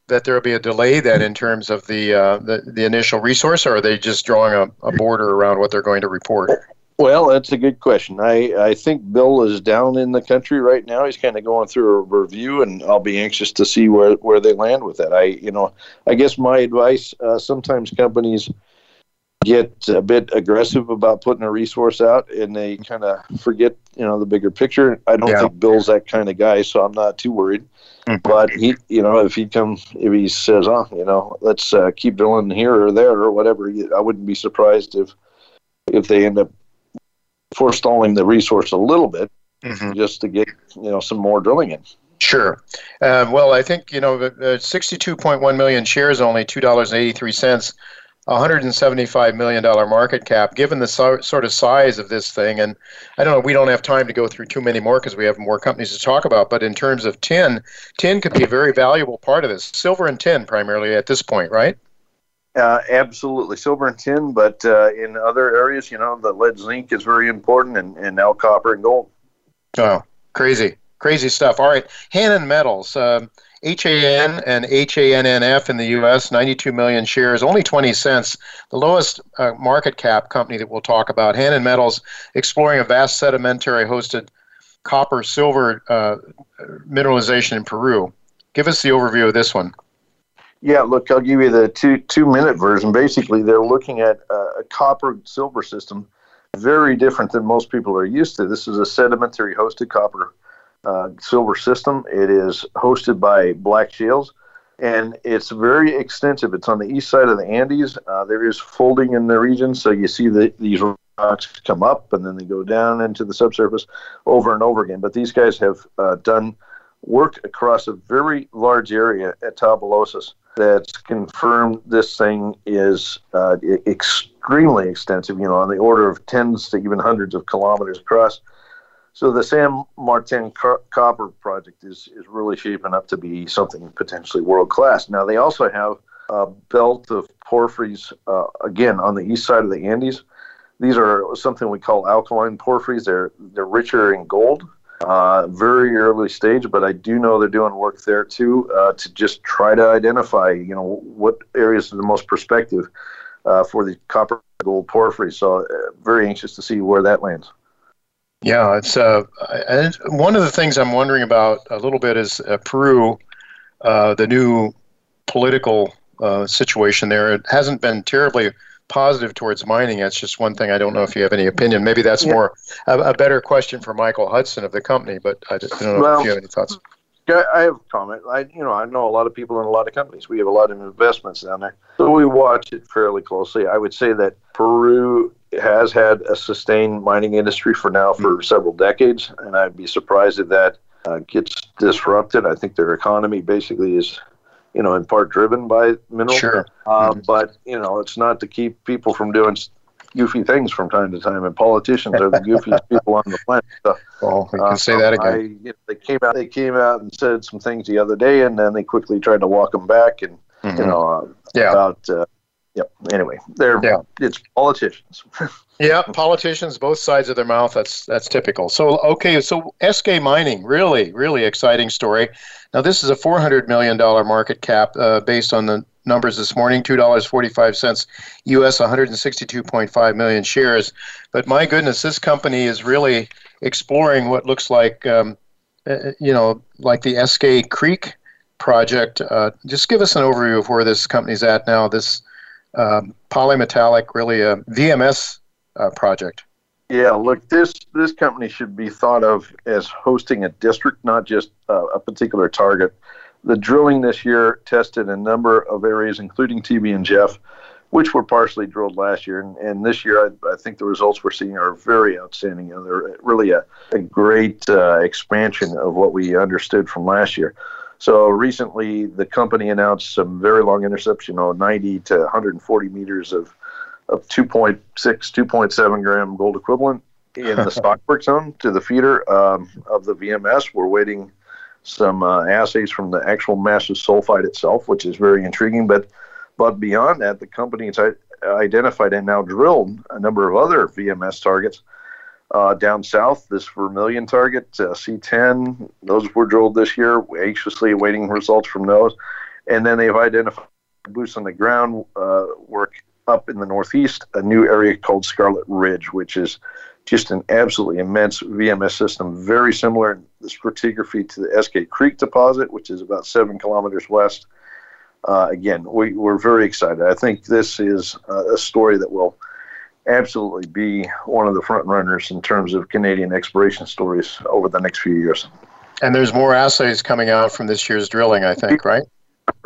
that there will be a delay then in terms of the, uh, the, the initial resource, or are they just drawing a, a border around what they're going to report? Well, that's a good question. I, I think Bill is down in the country right now. He's kind of going through a review, and I'll be anxious to see where, where they land with that. I you know I guess my advice uh, sometimes companies get a bit aggressive about putting a resource out, and they kind of forget you know the bigger picture. I don't yeah. think Bill's that kind of guy, so I'm not too worried. Mm-hmm. But he, you know, if he come, if he says, "Oh, you know, let's uh, keep drilling here or there or whatever," I wouldn't be surprised if if they end up forestalling the resource a little bit mm-hmm. just to get you know some more drilling in. Sure. Uh, well, I think you know, uh, 62.1 million shares, only two dollars and eighty-three cents. 175 million dollar market cap. Given the so, sort of size of this thing, and I don't know, we don't have time to go through too many more because we have more companies to talk about. But in terms of tin, tin could be a very valuable part of this. Silver and tin primarily at this point, right? Uh, absolutely, silver and tin, but uh, in other areas, you know, the lead zinc is very important, and, and now copper and gold. Oh, crazy, crazy stuff. All right, Hannan Metals, um, HAN and HANNF in the U.S., 92 million shares, only 20 cents. The lowest uh, market cap company that we'll talk about, Hannan Metals, exploring a vast sedimentary hosted copper silver uh, mineralization in Peru. Give us the overview of this one. Yeah, look, I'll give you the two two minute version. Basically, they're looking at a copper silver system, very different than most people are used to. This is a sedimentary hosted copper uh, silver system. It is hosted by black shales, and it's very extensive. It's on the east side of the Andes. Uh, there is folding in the region, so you see the, these rocks come up and then they go down into the subsurface over and over again. But these guys have uh, done work across a very large area at Tabalosas that's confirmed this thing is uh, extremely extensive, you know, on the order of tens to even hundreds of kilometers across. So the San Martin Copper Project is, is really shaping up to be something potentially world class. Now, they also have a belt of porphyries, uh, again, on the east side of the Andes. These are something we call alkaline porphyries. They're, they're richer in gold uh, very early stage, but I do know they're doing work there too uh, to just try to identify, you know, what areas are the most prospective uh, for the copper gold porphyry. So, uh, very anxious to see where that lands. Yeah, it's uh, one of the things I'm wondering about a little bit is uh, Peru, the new political situation there. It hasn't been terribly positive towards mining. That's just one thing. I don't know if you have any opinion. Maybe that's yeah. more a, a, better question for Michael Hudson of the company. But I, just, I don't know well, if you have any thoughts. I have a comment. I, you know, I know a lot of people in a lot of companies. We have a lot of investments down there, so we watch it fairly closely. I would say that Peru has had a sustained mining industry for now for mm-hmm. several decades, and I'd be surprised if that uh, gets disrupted. I think their economy basically is you know, in part driven by minerals. Sure. Uh, mm-hmm. But, you know, it's not to keep people from doing goofy things from time to time, and politicians are the goofiest people on the planet. So, well, we can uh, say that again. I, you know, they came out. They came out and said some things the other day, and then they quickly tried to walk them back. And mm-hmm. you know, uh, yeah. about uh, Yep. Anyway, they're yeah. it's politicians. yeah, politicians, both sides of their mouth. That's that's typical. So okay, so Eskay Mining, really, really exciting story. Now this is a four hundred million dollar market cap uh, based on the numbers this morning, two dollars forty five cents U.S., one hundred and sixty two point five million shares. But my goodness, this company is really exploring what looks like, um, uh, you know, like the Eskay Creek project. Uh, just give us an overview of where this company's at now. This um, polymetallic, really a VMS uh, project. Yeah, look, this this company should be thought of as hosting a district, not just uh, a particular target. The drilling this year tested a number of areas, including TV and Jeff, which were partially drilled last year. And, and this year, I, I, think the results we're seeing are very outstanding. You know, they're really a, a great uh, expansion of what we understood from last year. So recently, the company announced some very long intercepts, you know, 90 to 140 meters of, of 2.6, 2.7 gram gold equivalent in the stockwork zone to the feeder um, of the VMS. We're waiting some uh, assays from the actual massive sulfide itself, which is very intriguing. But but beyond that, the company has identified and now drilled a number of other VMS targets. Uh, down south, this Vermilion target, uh, C10, those were drilled this year. We're anxiously awaiting results from those. And then they've identified boots on the ground uh, work up in the northeast, a new area called Scarlet Ridge, which is just an absolutely immense VMS system, very similar in the stratigraphy to the Eskay Creek deposit, which is about seven kilometers west. Uh, again, we, we're very excited. I think this is uh, a story that will absolutely be one of the front runners in terms of Canadian exploration stories over the next few years. And there's more assays coming out from this year's drilling, I think, right?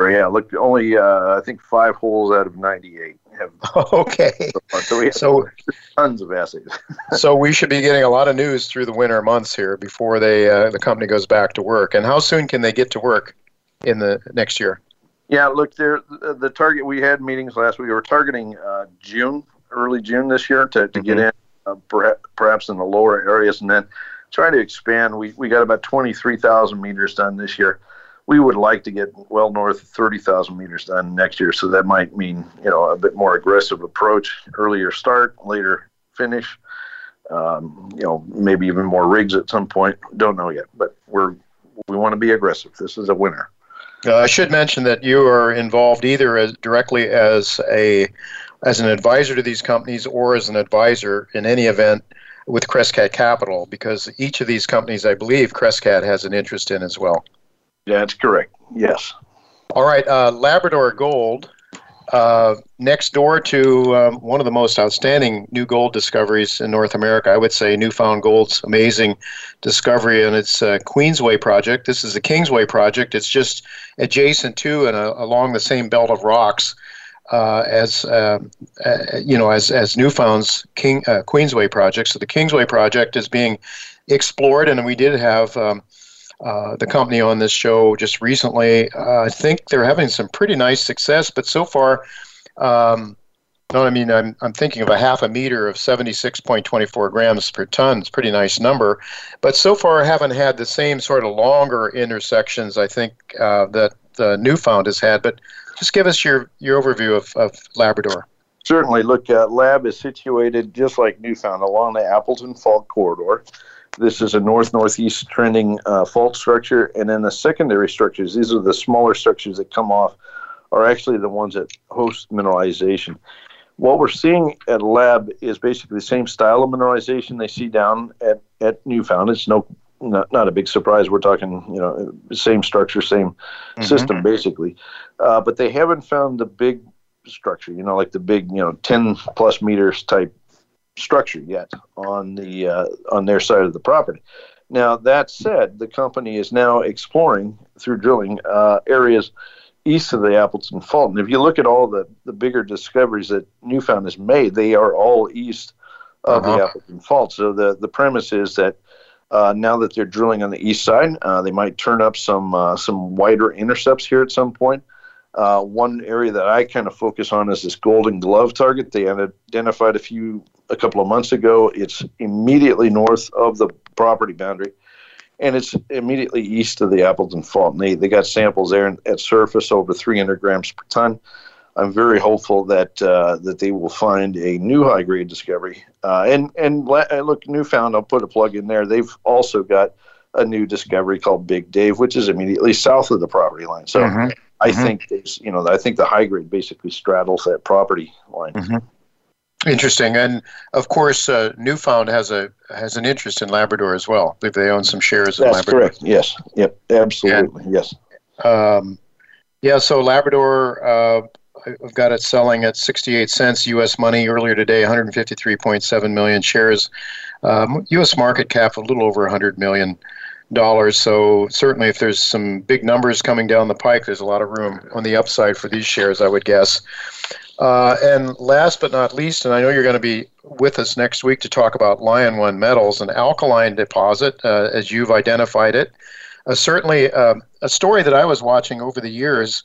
Yeah, look, only uh, I think five holes out of 98 have. Okay. So we have so, tons of assays. so we should be getting a lot of news through the winter months here before they uh, the company goes back to work. And how soon can they get to work in the next year? Yeah, look, there the target we had meetings last week. We were targeting uh, June, early June this year to, to mm-hmm. get in, uh, perhaps, perhaps in the lower areas, and then try to expand. We we got about twenty three thousand meters done this year we would like to get well north of 30,000 meters done next year. So that might mean, you know, a bit more aggressive approach, earlier start, later finish. Um, you know, maybe even more rigs at some point. Don't know yet, but we're we want to be aggressive. This is a winner. Uh, I should mention that you are involved either as directly as a as an advisor to these companies or as an advisor in any event with Crescat Capital, because each of these companies, I believe, Crescat has an interest in as well. That's correct. Yes. All right. Uh, Labrador Gold, uh, next door to um, one of the most outstanding new gold discoveries in North America, I would say New Found Gold's amazing discovery and its uh, Queensway project. This is the Kingsway project. It's just adjacent to and uh, along the same belt of rocks. Uh, as um, uh, you know, as as New Found's King uh, Queensway project. So the Kingsway project is being explored, and we did have um, uh, the company on this show just recently. Uh, I think they're having some pretty nice success, but so far, um, no, I mean, I'm, I'm thinking of a half a meter of 76.24 grams per ton. It's a pretty nice number. But so far, I haven't had the same sort of longer intersections, I think, uh, that the New Found has had. But just give us your, your overview of, of Labrador. Certainly. Look, uh, Lab is situated just like New Found along the Appleton Fault Corridor. This is a north northeast trending uh, fault structure, and then the secondary structures. These are the smaller structures that come off, are actually the ones that host mineralization. What we're seeing at lab is basically the same style of mineralization they see down at at New Found. It's no not, not a big surprise. We're talking, you know, same structure, same mm-hmm. system, basically. Uh, but they haven't found the big structure, you know, like the big, you know, 10 plus meters type structure yet on the uh, on their side of the property. Now that said, the company is now exploring through drilling uh, areas east of the Appleton Fault. And if you look at all the, the bigger discoveries that New Found has made, they are all east of uh-huh. the Appleton Fault. So the, the premise is that uh, now that they're drilling on the east side, uh, they might turn up some uh, some wider intercepts here at some point. Uh, one area that I kind of focus on is this Golden Glove target. They identified a few a couple of months ago. It's immediately north of the property boundary, and it's immediately east of the Appleton Fault. And they, they got samples there at surface over 300 grams per ton. I'm very hopeful that uh, that they will find a new high grade discovery. Uh, and and look, New Found. I'll put a plug in there. They've also got a new discovery called Big Dave, which is immediately south of the property line. So mm-hmm. I mm-hmm. think there's, you know, I think the high grade basically straddles that property line. Mm-hmm. Interesting, and of course, uh, New Found has a has an interest in Labrador as well. I believe they own some shares in That's Labrador. correct. Yes. Yep. Absolutely. And, yes. Um, yeah. So Labrador, uh, I've got it selling at 68 cents U.S. money earlier today, 153.7 million shares. Um, U.S. market cap a little over 100 million dollars. So certainly, if there's some big numbers coming down the pike, there's a lot of room on the upside for these shares, I would guess. Uh, and last but not least, and I know you're going to be with us next week to talk about Lion One Metals, an alkaline deposit, uh, as you've identified it. Uh, certainly, uh, a story that I was watching over the years,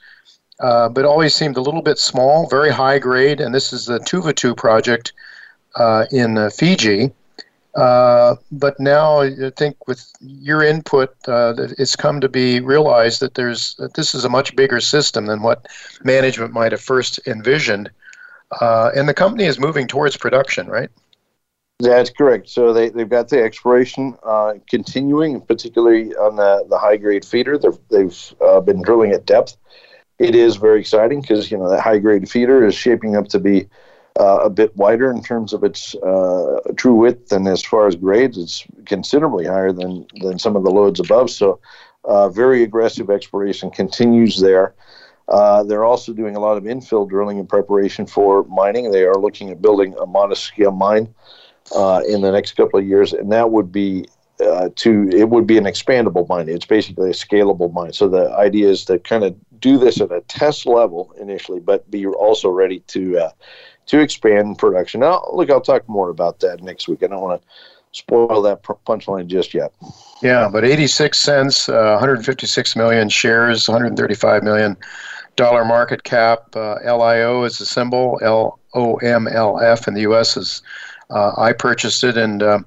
uh, but always seemed a little bit small, very high grade. And this is the Tuvatu project uh, in Fiji. Uh, but now I think with your input, uh, it's come to be realized that there's that this is a much bigger system than what management might have first envisioned, uh, and the company is moving towards production, right? That's correct. So they, they've got the exploration uh, continuing, particularly on the, the high grade feeder. They've, they've uh, been drilling at depth. It is very exciting because you know that high grade feeder is shaping up to be uh, a bit wider in terms of its uh, true width, and as far as grades, it's considerably higher than than some of the lodes above. So, uh, very aggressive exploration continues there. Uh, they're also doing a lot of infill drilling in preparation for mining. They are looking at building a modest scale mine uh, in the next couple of years, and that would be uh, to it would be an expandable mine. It's basically a scalable mine. So the idea is to kind of do this at a test level initially, but be also ready to uh, to expand production. Now, look, I'll talk more about that next week. I don't want to spoil that punchline just yet. Yeah, but 86 cents, uh, 156 million shares, 135 million dollar market cap. Uh, LIO is the symbol. L O M L F in the U.S. is. Uh, I purchased it, and uh,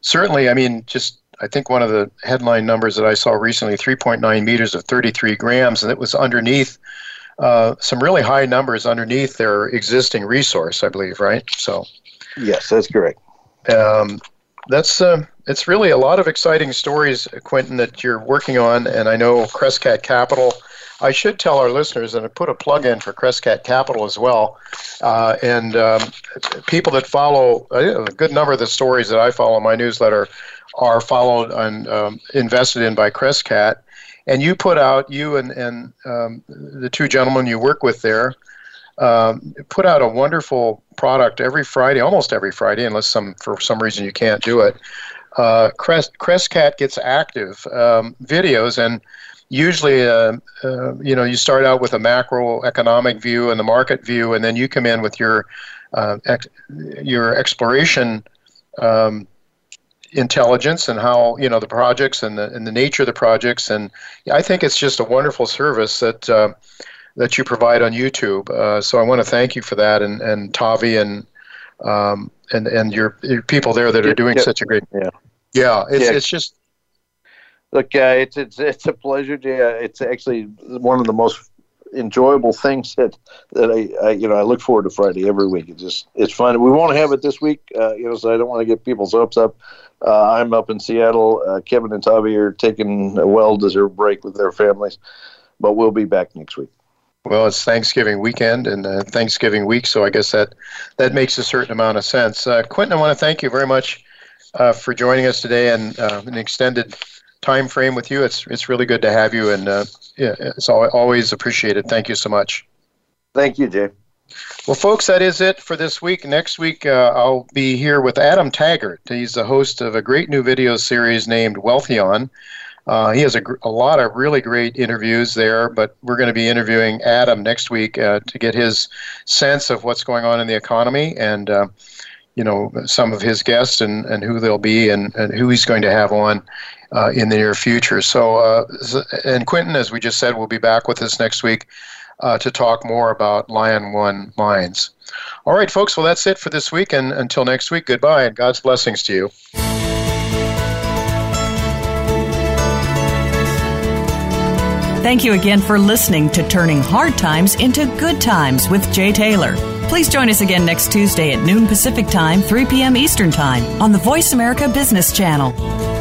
certainly, I mean, just I think one of the headline numbers that I saw recently, 3.9 meters of 33 grams, and it was underneath uh, some really high numbers underneath their existing resource, I believe, right? So, yes, that's correct. Um, that's uh, it's really a lot of exciting stories, Quinton, that you're working on, and I know Crescat Capital. I should tell our listeners, and I put a plug in for Crescat Capital as well. Uh, and um, people that follow a good number of the stories that I follow in my newsletter are followed and um, invested in by Crescat and you put out you and and um, the two gentlemen you work with there um, put out a wonderful product every Friday, almost every Friday, unless some for some reason you can't do it. Uh, Crest Crescat gets active um, videos, and usually, uh, uh, you know, you start out with a macroeconomic view and the market view, and then you come in with your uh, ex- your exploration um, intelligence and how you know the projects and the and the nature of the projects and I think it's just a wonderful service that uh, that you provide on YouTube. Uh, so I want to thank you for that and and Tavi and um, and and your, your people there that are doing yeah, such a great yeah yeah it's yeah. it's just look uh, it's it's it's a pleasure. Yeah, it's actually one of the most enjoyable things that that I, I, you know I look forward to Friday every week. It's just it's fun. We won't have it this week, uh, you know, so I don't want to get people's hopes up. Uh, I'm up in Seattle. Uh, Kevin and Tavi are taking a well-deserved break with their families, but we'll be back next week. Well, it's Thanksgiving weekend and uh, Thanksgiving week, so I guess that that makes a certain amount of sense. Uh, Quinton, I want to thank you very much uh, for joining us today and uh, an extended time frame with you. It's it's really good to have you, and yeah, it's always appreciated. Thank you so much. Thank you, Jay. Well, folks, that is it for this week. Next week, uh, I'll be here with Adam Taggart. He's the host of a great new video series named Wealthion. Uh, he has a, a, lot of really great interviews there, but we're going to be interviewing Adam next week uh, to get his sense of what's going on in the economy and, uh, you know, some of his guests and, and who they'll be and, and who he's going to have on uh, in the near future. So, uh, and Quinton, as we just said, will be back with us next week uh, to talk more about Lion One Mines. All right, folks, well, that's it for this week. And until next week, goodbye and God's blessings to you. Thank you again for listening to Turning Hard Times into Good Times with Jay Taylor. Please join us again next Tuesday at noon Pacific Time, 3 p.m. Eastern Time on the Voice America Business Channel.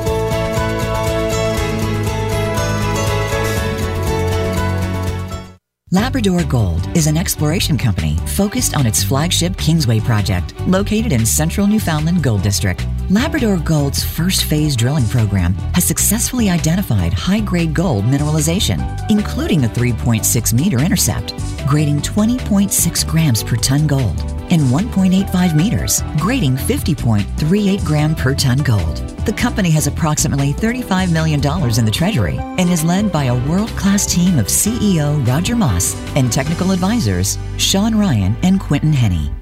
Labrador Gold is an exploration company focused on its flagship Kingsway project, located in central Newfoundland Gold District. Labrador Gold's first phase drilling program has successfully identified high grade gold mineralization, including a 3.6 meter intercept, grading 20.6 grams per ton gold, and 1.85 meters, grading 50.38 gram per ton gold. The company has approximately $35 million in the treasury and is led by a world class team of CEO Roger Moss and technical advisors Shawn Ryan and Quinton Hennigh.